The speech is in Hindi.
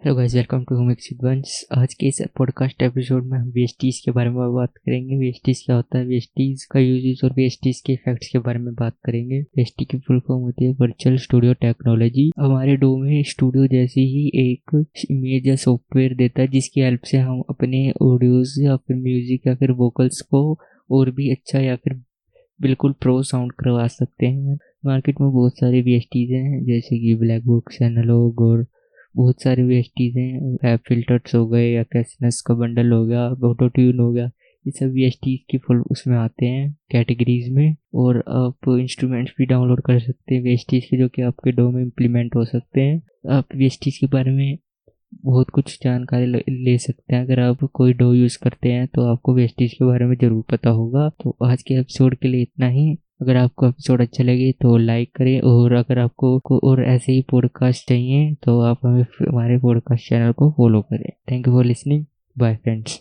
Hello guys welcome to mixed bunch आज के इस पॉडकास्ट एपिसोड में हम वेस्टीज के बारे में बात करेंगे। वेस्टीज क्या होता है? वेस्टीज का यूजेस और वेस्टीज के इफेक्ट्स के बारे में बात करेंगे। वेस्टी की फुल फॉर्म होती है वर्चुअल स्टूडियो टेक्नोलॉजी हमारे डो में स्टूडियो जैसी ही एक इमेज या सॉफ्टवेयर देता है, जिसकी हेल्प से हम अपने ऑडियोज या फिर म्यूज़िक या फिर वोकल्स को और भी अच्छा या फिर बिल्कुल प्रो साउंड करवा सकते हैं। मार्केट में बहुत सारे वी हैं, जैसे कि ब्लैक बुक्स एनालॉग और बहुत सारे वेस्टीज हैं फिल्टर्स हो गए या कैसनेस का बंडल हो गया ऑटो ट्यून हो गया, ये सब वी एस की फुल उसमें आते हैं कैटेगरीज में और आप इंस्ट्रूमेंट्स भी डाउनलोड कर सकते हैं वेस्टीज के जो कि आपके डो में इम्प्लीमेंट हो सकते हैं। आप वेस्टीज के बारे में बहुत कुछ जानकारी ले सकते हैं। अगर आप कोई डो यूज़ करते हैं तो आपको वेस्टीज के बारे में ज़रूर पता होगा। तो आज के एपिसोड के लिए इतना ही। अगर आपको एपिसोड अच्छा लगे तो लाइक करें और अगर आपको और ऐसे ही पॉडकास्ट चाहिए तो आप हमें, हमारे पॉडकास्ट चैनल को फॉलो करें। Thank you for listening bye friends